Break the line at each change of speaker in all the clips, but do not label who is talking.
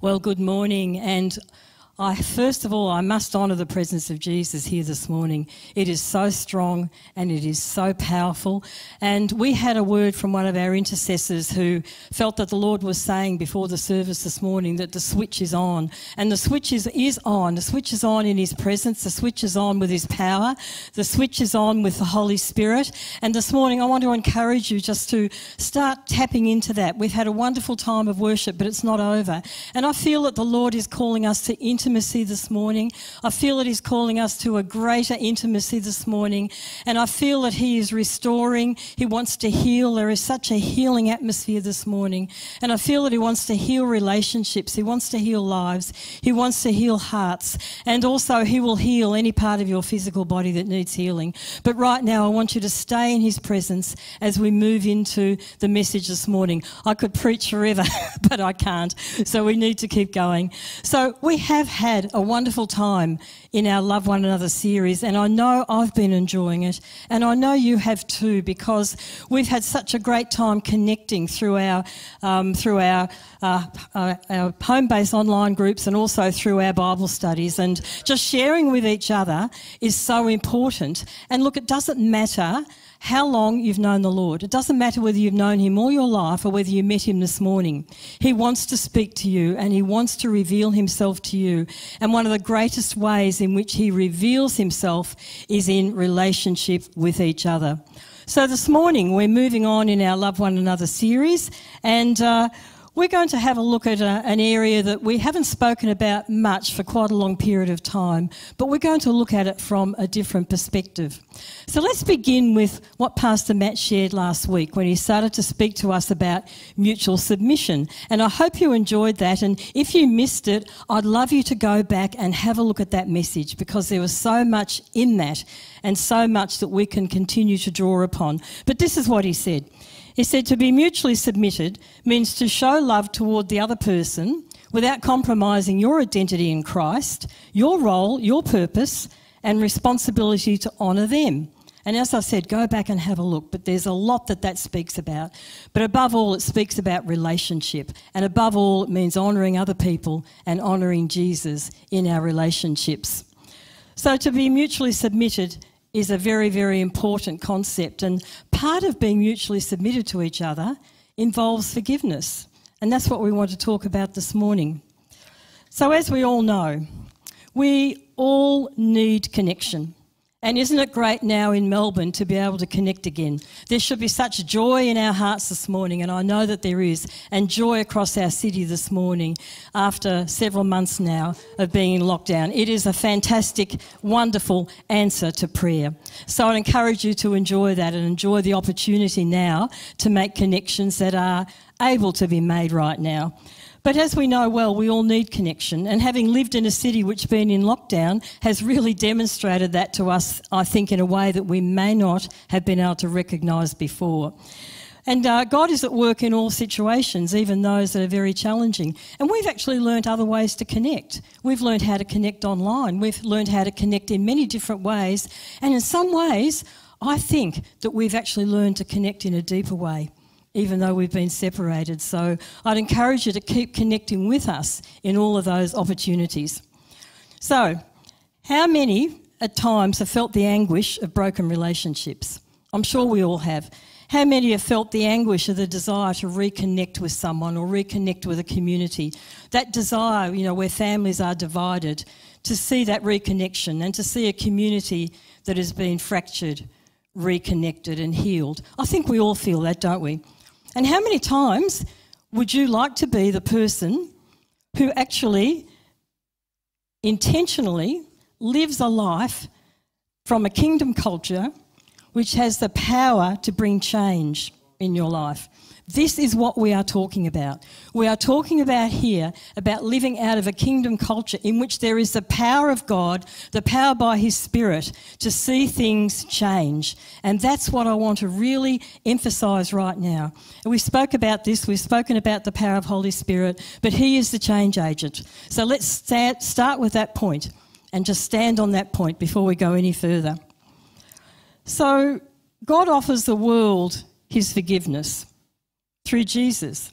Well, good morning. And I, first of all, I must honour the presence of Jesus here this morning. It is so strong and it is so powerful. And we had a word from one of our intercessors who felt that the Lord was saying before the service this morning that the switch is on. And the switch is, is on. The switch is on in His presence. The switch is on with His power. The switch is on with the Holy Spirit. And this morning, I want to encourage you just to start tapping into that. We've had a wonderful time of worship, but it's not over. And I feel that the Lord is calling us to intimacy intimacy this morning. I feel that He's calling us to a greater intimacy this morning. And I feel that He is restoring. He wants to heal. There is such a healing atmosphere this morning. And I feel that He wants to heal relationships. He wants to heal lives. He wants to heal hearts. And also, He will heal any part of your physical body that needs healing. But right now, I want you to stay in His presence as we move into the message this morning. I could preach forever, but I can't. So we need to keep going. So we have had a wonderful time in our Love One Another series, and I know I've been enjoying it, and I know you have too, because we've had such a great time connecting through our um, through our, uh, uh our home-based online groups and also through our Bible studies, and just sharing with each other is so important. And look, it doesn't matter how long you've known the Lord. It doesn't matter whether you've known Him all your life or whether you met Him this morning. He wants to speak to you and He wants to reveal Himself to you. And one of the greatest ways in which He reveals Himself is in relationship with each other. So this morning we're moving on in our Love One Another series and uh, we're going to have a look at a, an area that we haven't spoken about much for quite a long period of time, but we're going to look at it from a different perspective. So let's begin with what Pastor Matt shared last week when he started to speak to us about mutual submission. And I hope you enjoyed that. And if you missed it, I'd love you to go back and have a look at that message because there was so much in that and so much that we can continue to draw upon. But this is what he said. He said to be mutually submitted means to show love toward the other person without compromising your identity in Christ, your role, your purpose, and responsibility to honour them. And as I said, go back and have a look. But there's a lot that that speaks about. But above all, it speaks about relationship. And above all, it means honouring other people and honouring Jesus in our relationships. So to be mutually submitted is a very, very important concept. And part of being mutually submitted to each other involves forgiveness. And that's what we want to talk about this morning. So, as we all know, we all need connection. And isn't it great now in Melbourne to be able to connect again? There should be such joy in our hearts this morning, and I know that there is, and joy across our city this morning after several months now of being in lockdown. It is a fantastic, wonderful answer to prayer. So I encourage you to enjoy that and enjoy the opportunity now to make connections that are able to be made right now. But as we know well, we all need connection. And having lived in a city which has been in lockdown has really demonstrated that to us, I think, in a way that we may not have been able to recognise before. And uh, God is at work in all situations, even those that are very challenging. And we've actually learnt other ways to connect. We've learned how to connect online. We've learned how to connect in many different ways. And in some ways, I think that we've actually learned to connect in a deeper way even though we've been separated. So I'd encourage you to keep connecting with us in all of those opportunities. So, how many at times have felt the anguish of broken relationships? I'm sure we all have. How many have felt the anguish of the desire to reconnect with someone or reconnect with a community? That desire, you know, where families are divided, to see that reconnection and to see a community that has been fractured, reconnected, and healed. I think we all feel that, don't we? And how many times would you like to be the person who actually intentionally lives a life from a kingdom culture which has the power to bring change in your life? This is what we are talking about. We are talking about here about living out of a kingdom culture in which there is the power of God, the power by His Spirit to see things change. And that's what I want to really emphasize right now. We spoke about this, we've spoken about the power of Holy Spirit, but He is the change agent. So let's start with that point and just stand on that point before we go any further. So, God offers the world His forgiveness through Jesus.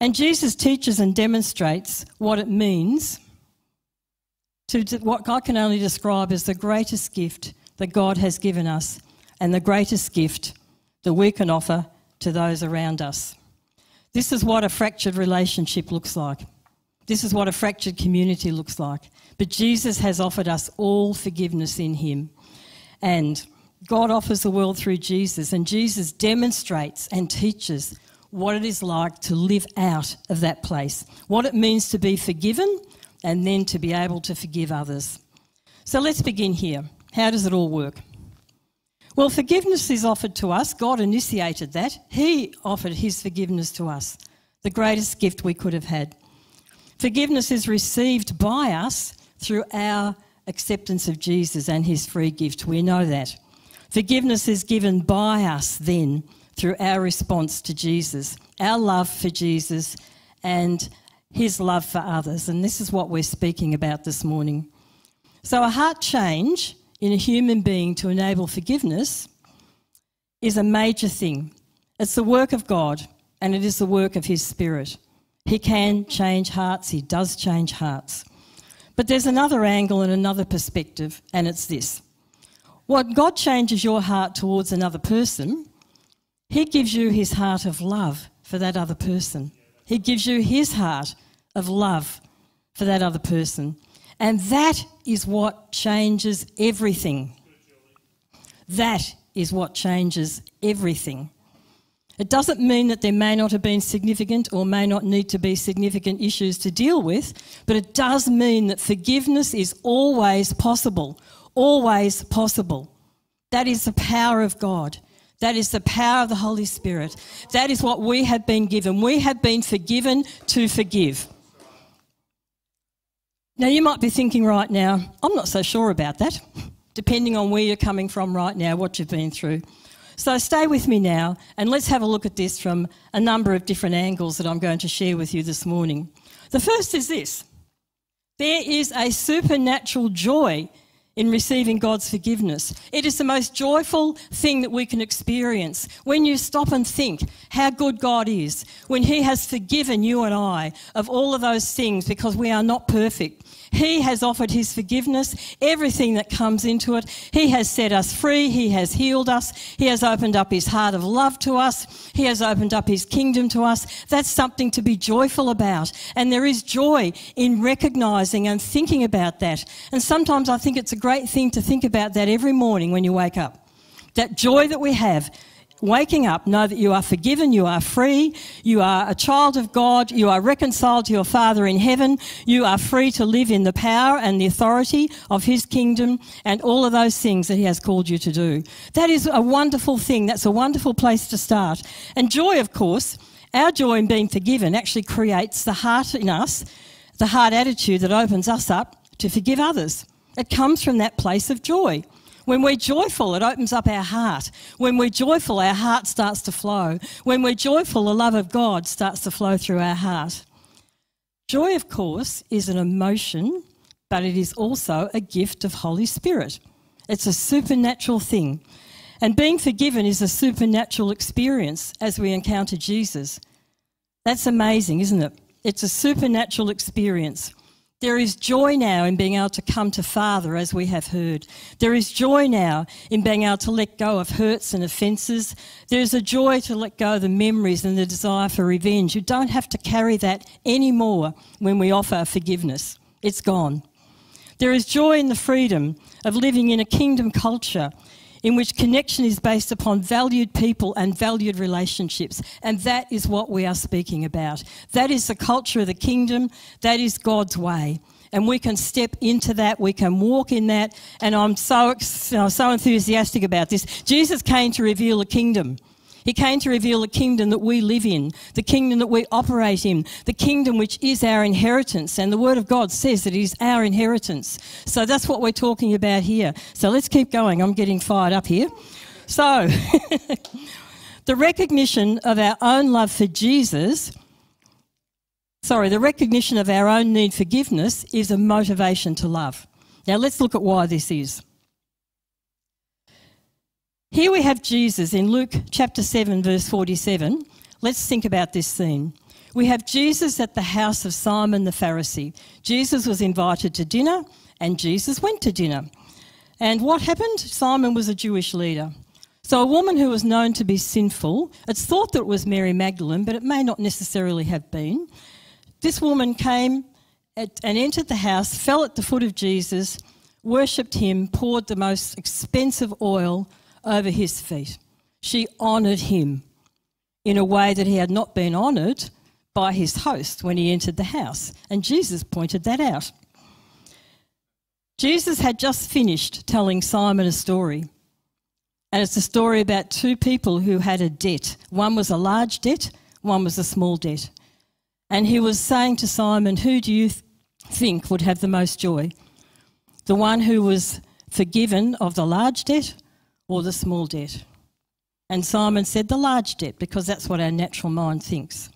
And Jesus teaches and demonstrates what it means to what God can only describe as the greatest gift that God has given us and the greatest gift that we can offer to those around us. This is what a fractured relationship looks like. This is what a fractured community looks like. But Jesus has offered us all forgiveness in Him. And God offers the world through Jesus, and Jesus demonstrates and teaches what it is like to live out of that place, what it means to be forgiven, and then to be able to forgive others. So let's begin here. How does it all work? Well, forgiveness is offered to us. God initiated that. He offered His forgiveness to us, the greatest gift we could have had. Forgiveness is received by us through our acceptance of Jesus and His free gift. We know that. Forgiveness is given by us then through our response to Jesus, our love for Jesus, and his love for others. And this is what we're speaking about this morning. So, a heart change in a human being to enable forgiveness is a major thing. It's the work of God and it is the work of His Spirit. He can change hearts, He does change hearts. But there's another angle and another perspective, and it's this. What God changes your heart towards another person, He gives you His heart of love for that other person. He gives you His heart of love for that other person. And that is what changes everything. That is what changes everything. It doesn't mean that there may not have been significant or may not need to be significant issues to deal with, but it does mean that forgiveness is always possible. Always possible. That is the power of God. That is the power of the Holy Spirit. That is what we have been given. We have been forgiven to forgive. Now, you might be thinking right now, I'm not so sure about that, depending on where you're coming from right now, what you've been through. So, stay with me now and let's have a look at this from a number of different angles that I'm going to share with you this morning. The first is this there is a supernatural joy in receiving God's forgiveness. It is the most joyful thing that we can experience when you stop and think how good God is, when He has forgiven you and I of all of those things because we are not perfect. He has offered His forgiveness, everything that comes into it. He has set us free. He has healed us. He has opened up His heart of love to us. He has opened up His kingdom to us. That's something to be joyful about. And there is joy in recognizing and thinking about that. And sometimes I think it's a great thing to think about that every morning when you wake up. That joy that we have waking up, know that you are forgiven, you are free, you are a child of God, you are reconciled to your Father in heaven, you are free to live in the power and the authority of His kingdom and all of those things that He has called you to do. That is a wonderful thing. That's a wonderful place to start. And joy, of course, our joy in being forgiven actually creates the heart in us, the heart attitude that opens us up to forgive others. It comes from that place of joy. When we're joyful, it opens up our heart. When we're joyful, our heart starts to flow. When we're joyful, the love of God starts to flow through our heart. Joy, of course, is an emotion, but it is also a gift of Holy Spirit. It's a supernatural thing. And being forgiven is a supernatural experience as we encounter Jesus. That's amazing, isn't it? It's a supernatural experience. There is joy now in being able to come to Father, as we have heard. There is joy now in being able to let go of hurts and offences. There is a joy to let go of the memories and the desire for revenge. You don't have to carry that anymore when we offer forgiveness, it's gone. There is joy in the freedom of living in a kingdom culture in which connection is based upon valued people and valued relationships. And that is what we are speaking about. That is the culture of the kingdom, that is God's way. And we can step into that, we can walk in that. And I'm so, so enthusiastic about this. Jesus came to reveal a kingdom. He came to reveal the kingdom that we live in, the kingdom that we operate in, the kingdom which is our inheritance. And the Word of God says that it is our inheritance. So that's what we're talking about here. So let's keep going. I'm getting fired up here. So, the recognition of our own love for Jesus, sorry, the recognition of our own need for forgiveness is a motivation to love. Now, let's look at why this is. Here we have Jesus in Luke chapter 7, verse 47. Let's think about this scene. we have Jesus at the house of Simon the Pharisee. Jesus was invited to dinner, and Jesus went to dinner. And what happened? Simon was a Jewish leader. So, a woman who was known to be sinful, it's thought that it was Mary Magdalene, but it may not necessarily have been. This woman came and entered the house, fell at the foot of Jesus, worshipped him, poured the most expensive oil over his feet. She honoured him in a way that he had not been honoured by his host when he entered the house. And Jesus pointed that out. Jesus had just finished telling Simon a story. And it's a story about two people who had a debt. One was a large debt, one was a small debt. And he was saying to Simon, Who do you th- think would have the most joy? The one who was forgiven of the large debt or the small debt? And Simon said, The large debt, because that's what our natural mind thinks.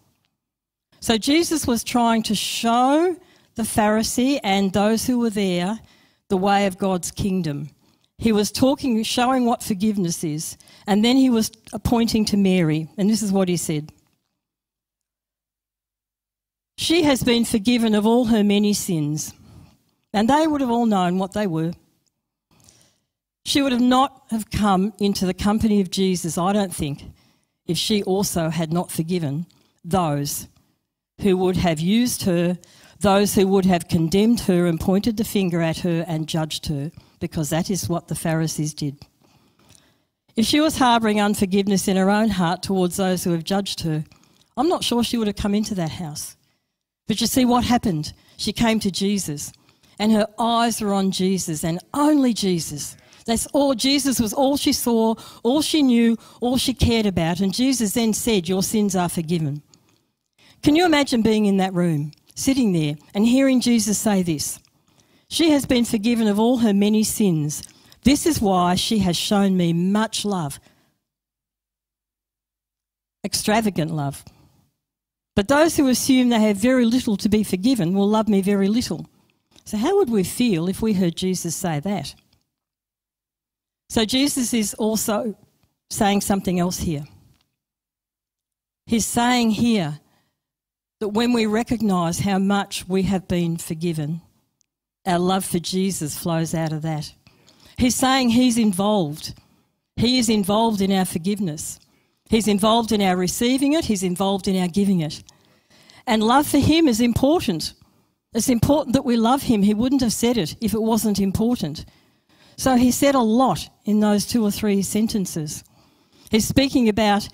So Jesus was trying to show the Pharisee and those who were there the way of God's kingdom. He was talking, showing what forgiveness is, and then he was pointing to Mary, and this is what he said. She has been forgiven of all her many sins, and they would have all known what they were. She would have not have come into the company of Jesus, I don't think, if she also had not forgiven those who would have used her, those who would have condemned her and pointed the finger at her and judged her because that is what the Pharisees did. If she was harbouring unforgiveness in her own heart towards those who have judged her, I'm not sure she would have come into that house. But you see what happened? She came to Jesus, and her eyes were on Jesus and only Jesus. That's all. Jesus was all she saw, all she knew, all she cared about. And Jesus then said, Your sins are forgiven. Can you imagine being in that room, sitting there, and hearing Jesus say this? She has been forgiven of all her many sins. This is why she has shown me much love. Extravagant love. But those who assume they have very little to be forgiven will love me very little. So, how would we feel if we heard Jesus say that? So, Jesus is also saying something else here. He's saying here that when we recognise how much we have been forgiven, our love for Jesus flows out of that. He's saying He's involved. He is involved in our forgiveness. He's involved in our receiving it, He's involved in our giving it. And love for Him is important. It's important that we love Him. He wouldn't have said it if it wasn't important. So He said a lot in those two or three sentences. He's speaking about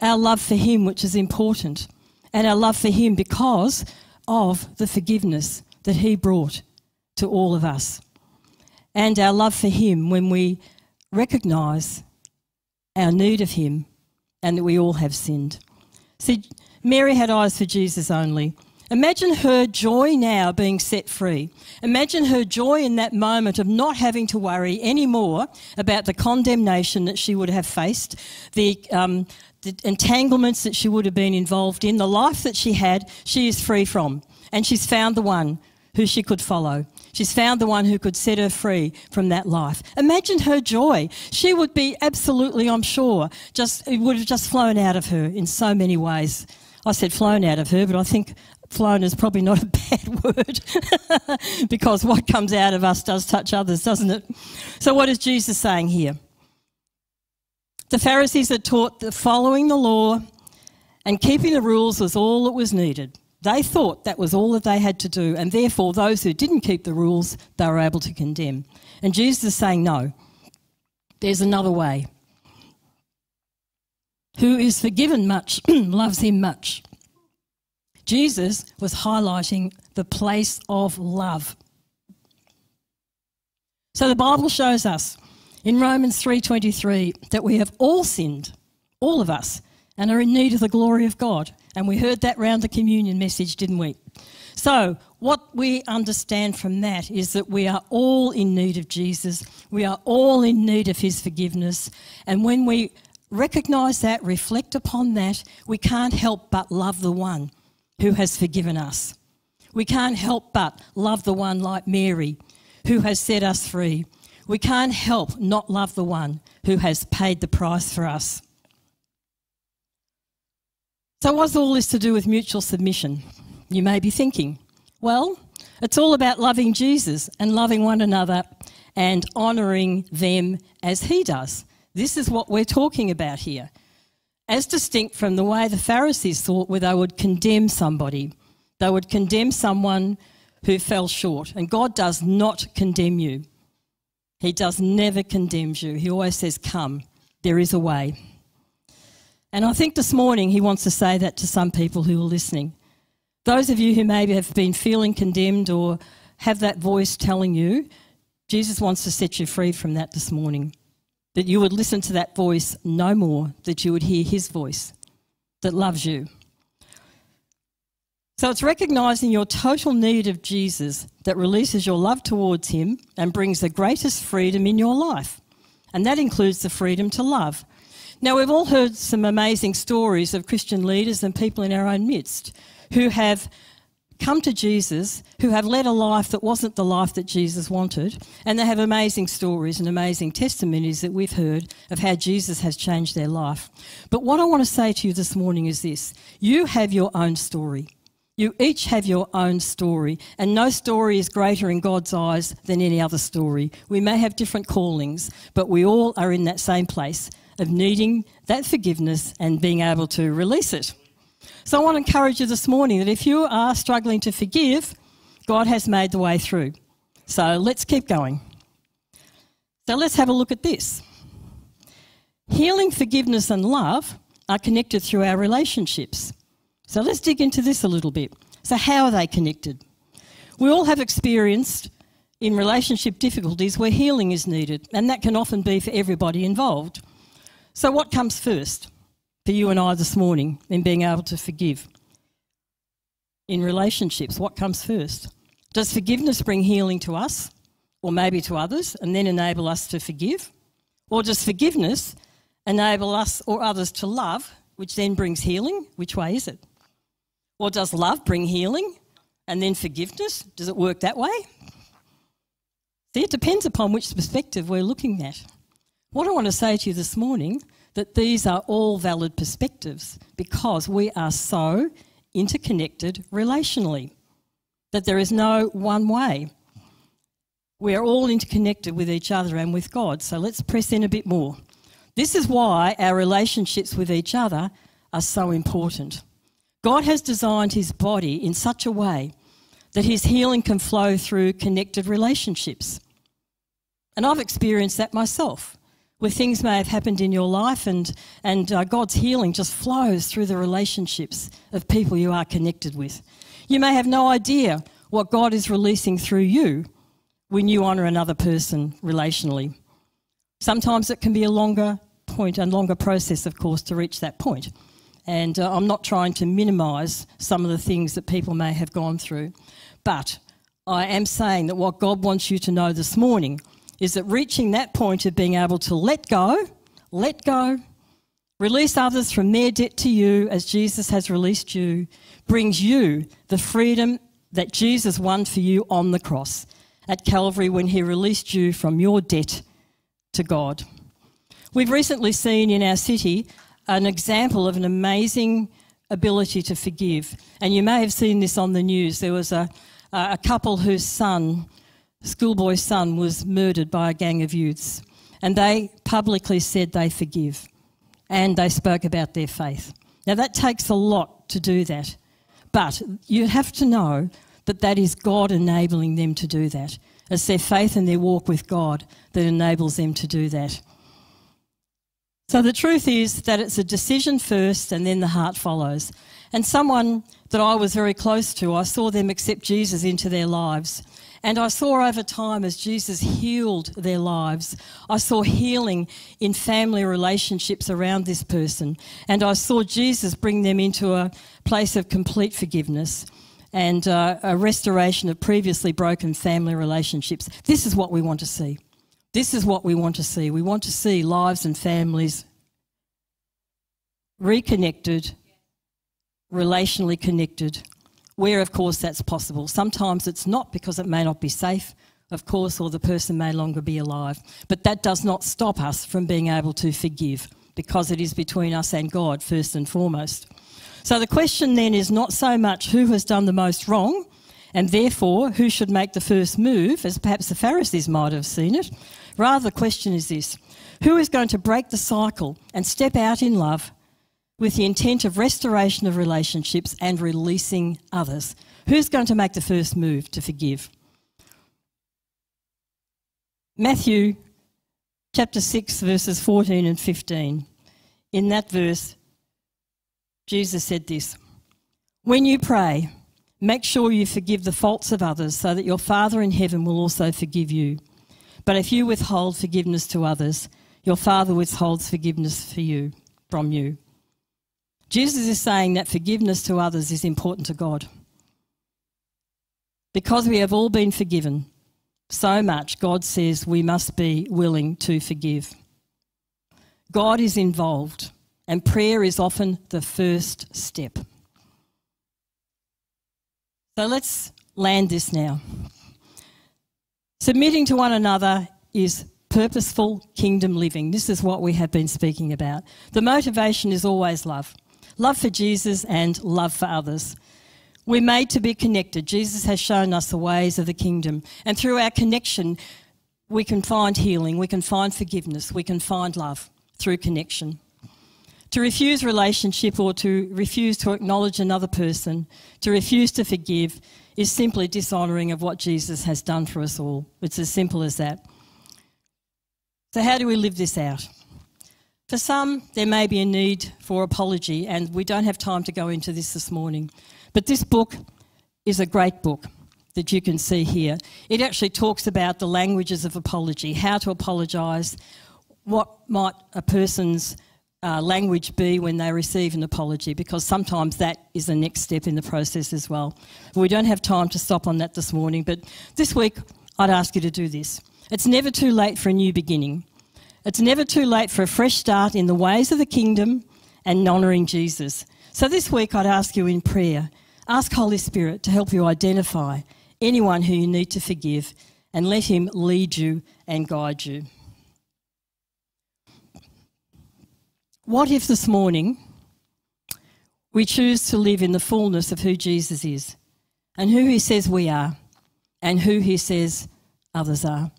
our love for Him, which is important, and our love for Him because of the forgiveness that He brought to all of us. And our love for Him when we recognise our need of Him and that we all have sinned. See, Mary had eyes for Jesus only. Imagine her joy now being set free. Imagine her joy in that moment of not having to worry anymore about the condemnation that she would have faced, the, um, the entanglements that she would have been involved in, the life that she had, she is free from. And she's found the one who she could follow. She's found the one who could set her free from that life. Imagine her joy. She would be absolutely, I'm sure, just it would have just flown out of her in so many ways. I said flown out of her, but I think flown is probably not a bad word because what comes out of us does touch others, doesn't it? So, what is Jesus saying here? The Pharisees had taught that following the law and keeping the rules was all that was needed. They thought that was all that they had to do, and therefore those who didn't keep the rules, they were able to condemn. And Jesus is saying, no, there's another way. Who is forgiven much loves him much. Jesus was highlighting the place of love. So the Bible shows us in Romans 3:23 that we have all sinned, all of us, and are in need of the glory of God. And we heard that round the communion message, didn't we? So, what we understand from that is that we are all in need of Jesus. We are all in need of his forgiveness. And when we recognize that, reflect upon that, we can't help but love the one who has forgiven us. We can't help but love the one like Mary who has set us free. We can't help not love the one who has paid the price for us. So, what's all this to do with mutual submission? You may be thinking. Well, it's all about loving Jesus and loving one another and honouring them as he does. This is what we're talking about here. As distinct from the way the Pharisees thought, where they would condemn somebody, they would condemn someone who fell short. And God does not condemn you. He does never condemns you. He always says, Come, there is a way. And I think this morning he wants to say that to some people who are listening. Those of you who maybe have been feeling condemned or have that voice telling you, Jesus wants to set you free from that this morning. That you would listen to that voice no more, that you would hear his voice that loves you. So it's recognizing your total need of Jesus that releases your love towards him and brings the greatest freedom in your life. And that includes the freedom to love. Now, we've all heard some amazing stories of Christian leaders and people in our own midst who have come to Jesus, who have led a life that wasn't the life that Jesus wanted, and they have amazing stories and amazing testimonies that we've heard of how Jesus has changed their life. But what I want to say to you this morning is this you have your own story. You each have your own story, and no story is greater in God's eyes than any other story. We may have different callings, but we all are in that same place of needing that forgiveness and being able to release it. So I want to encourage you this morning that if you are struggling to forgive, God has made the way through. So let's keep going. So let's have a look at this. Healing, forgiveness, and love are connected through our relationships. So let's dig into this a little bit. So, how are they connected? We all have experienced in relationship difficulties where healing is needed, and that can often be for everybody involved. So, what comes first for you and I this morning in being able to forgive? In relationships, what comes first? Does forgiveness bring healing to us or maybe to others and then enable us to forgive? Or does forgiveness enable us or others to love, which then brings healing? Which way is it? Or does love bring healing and then forgiveness? Does it work that way? See, it depends upon which perspective we're looking at. What I want to say to you this morning that these are all valid perspectives because we are so interconnected relationally that there is no one way. We are all interconnected with each other and with God. So let's press in a bit more. This is why our relationships with each other are so important. God has designed his body in such a way that his healing can flow through connected relationships. And I've experienced that myself, where things may have happened in your life and, and uh, God's healing just flows through the relationships of people you are connected with. You may have no idea what God is releasing through you when you honour another person relationally. Sometimes it can be a longer point and longer process, of course, to reach that point. And uh, I'm not trying to minimise some of the things that people may have gone through. But I am saying that what God wants you to know this morning is that reaching that point of being able to let go, let go, release others from their debt to you as Jesus has released you, brings you the freedom that Jesus won for you on the cross at Calvary when he released you from your debt to God. We've recently seen in our city an example of an amazing ability to forgive. And you may have seen this on the news. There was a, a couple whose son, schoolboy son, was murdered by a gang of youths. And they publicly said they forgive. And they spoke about their faith. Now, that takes a lot to do that. But you have to know that that is God enabling them to do that. It's their faith and their walk with God that enables them to do that. So the truth is that it's a decision first and then the heart follows. And someone that I was very close to, I saw them accept Jesus into their lives. And I saw over time as Jesus healed their lives, I saw healing in family relationships around this person. And I saw Jesus bring them into a place of complete forgiveness and uh, a restoration of previously broken family relationships. This is what we want to see. This is what we want to see. We want to see lives and families reconnected, relationally connected, where, of course, that's possible. Sometimes it's not because it may not be safe, of course, or the person may longer be alive. But that does not stop us from being able to forgive because it is between us and God, first and foremost. So the question then is not so much who has done the most wrong, and therefore who should make the first move, as perhaps the Pharisees might have seen it. Rather, the question is this who is going to break the cycle and step out in love with the intent of restoration of relationships and releasing others? Who's going to make the first move to forgive? Matthew chapter 6, verses 14 and 15. In that verse, Jesus said this When you pray, make sure you forgive the faults of others so that your Father in heaven will also forgive you. But if you withhold forgiveness to others, your Father withholds forgiveness for you from you. Jesus is saying that forgiveness to others is important to God. Because we have all been forgiven, so much, God says we must be willing to forgive. God is involved, and prayer is often the first step. So let's land this now. Submitting to one another is purposeful kingdom living. This is what we have been speaking about. The motivation is always love love for Jesus and love for others. We're made to be connected. Jesus has shown us the ways of the kingdom. And through our connection, we can find healing, we can find forgiveness, we can find love through connection. To refuse relationship or to refuse to acknowledge another person, to refuse to forgive, is simply dishonouring of what Jesus has done for us all. It's as simple as that. So, how do we live this out? For some, there may be a need for apology, and we don't have time to go into this this morning. But this book is a great book that you can see here. It actually talks about the languages of apology, how to apologise, what might a person's uh, language be when they receive an apology, because sometimes that is the next step in the process as well. We don't have time to stop on that this morning, but this week I'd ask you to do this. It's never too late for a new beginning. It's never too late for a fresh start in the ways of the kingdom and honouring Jesus. So this week I'd ask you in prayer Ask Holy Spirit to help you identify anyone who you need to forgive and let Him lead you and guide you. What if this morning we choose to live in the fullness of who Jesus is and who He says we are and who He says others are?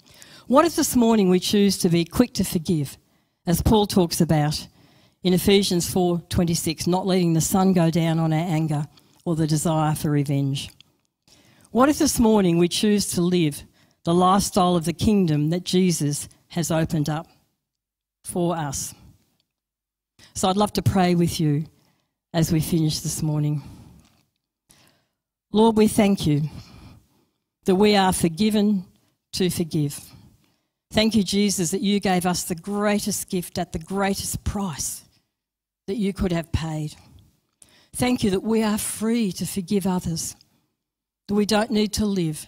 What if this morning we choose to be quick to forgive, as Paul talks about in Ephesians 4:26, not letting the sun go down on our anger or the desire for revenge? What if this morning we choose to live the lifestyle of the kingdom that Jesus has opened up for us? So I'd love to pray with you as we finish this morning. Lord, we thank you that we are forgiven to forgive. Thank you, Jesus, that you gave us the greatest gift at the greatest price that you could have paid. Thank you that we are free to forgive others, that we don't need to live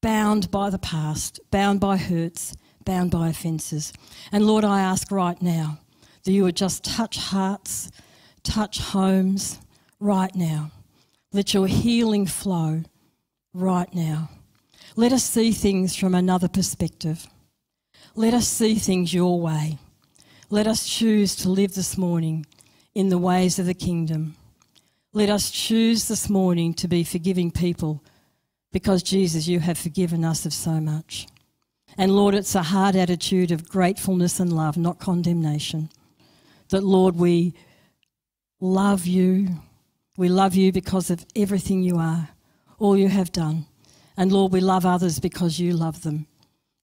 bound by the past, bound by hurts, bound by offences. And Lord, I ask right now that you would just touch hearts, touch homes right now. Let your healing flow right now. Let us see things from another perspective. Let us see things your way. Let us choose to live this morning in the ways of the kingdom. Let us choose this morning to be forgiving people because, Jesus, you have forgiven us of so much. And Lord, it's a hard attitude of gratefulness and love, not condemnation. That, Lord, we love you. We love you because of everything you are, all you have done. And Lord, we love others because you love them.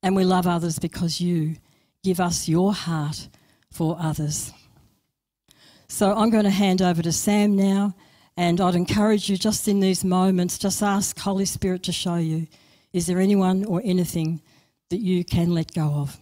And we love others because you give us your heart for others. So I'm going to hand over to Sam now. And I'd encourage you just in these moments, just ask Holy Spirit to show you is there anyone or anything that you can let go of?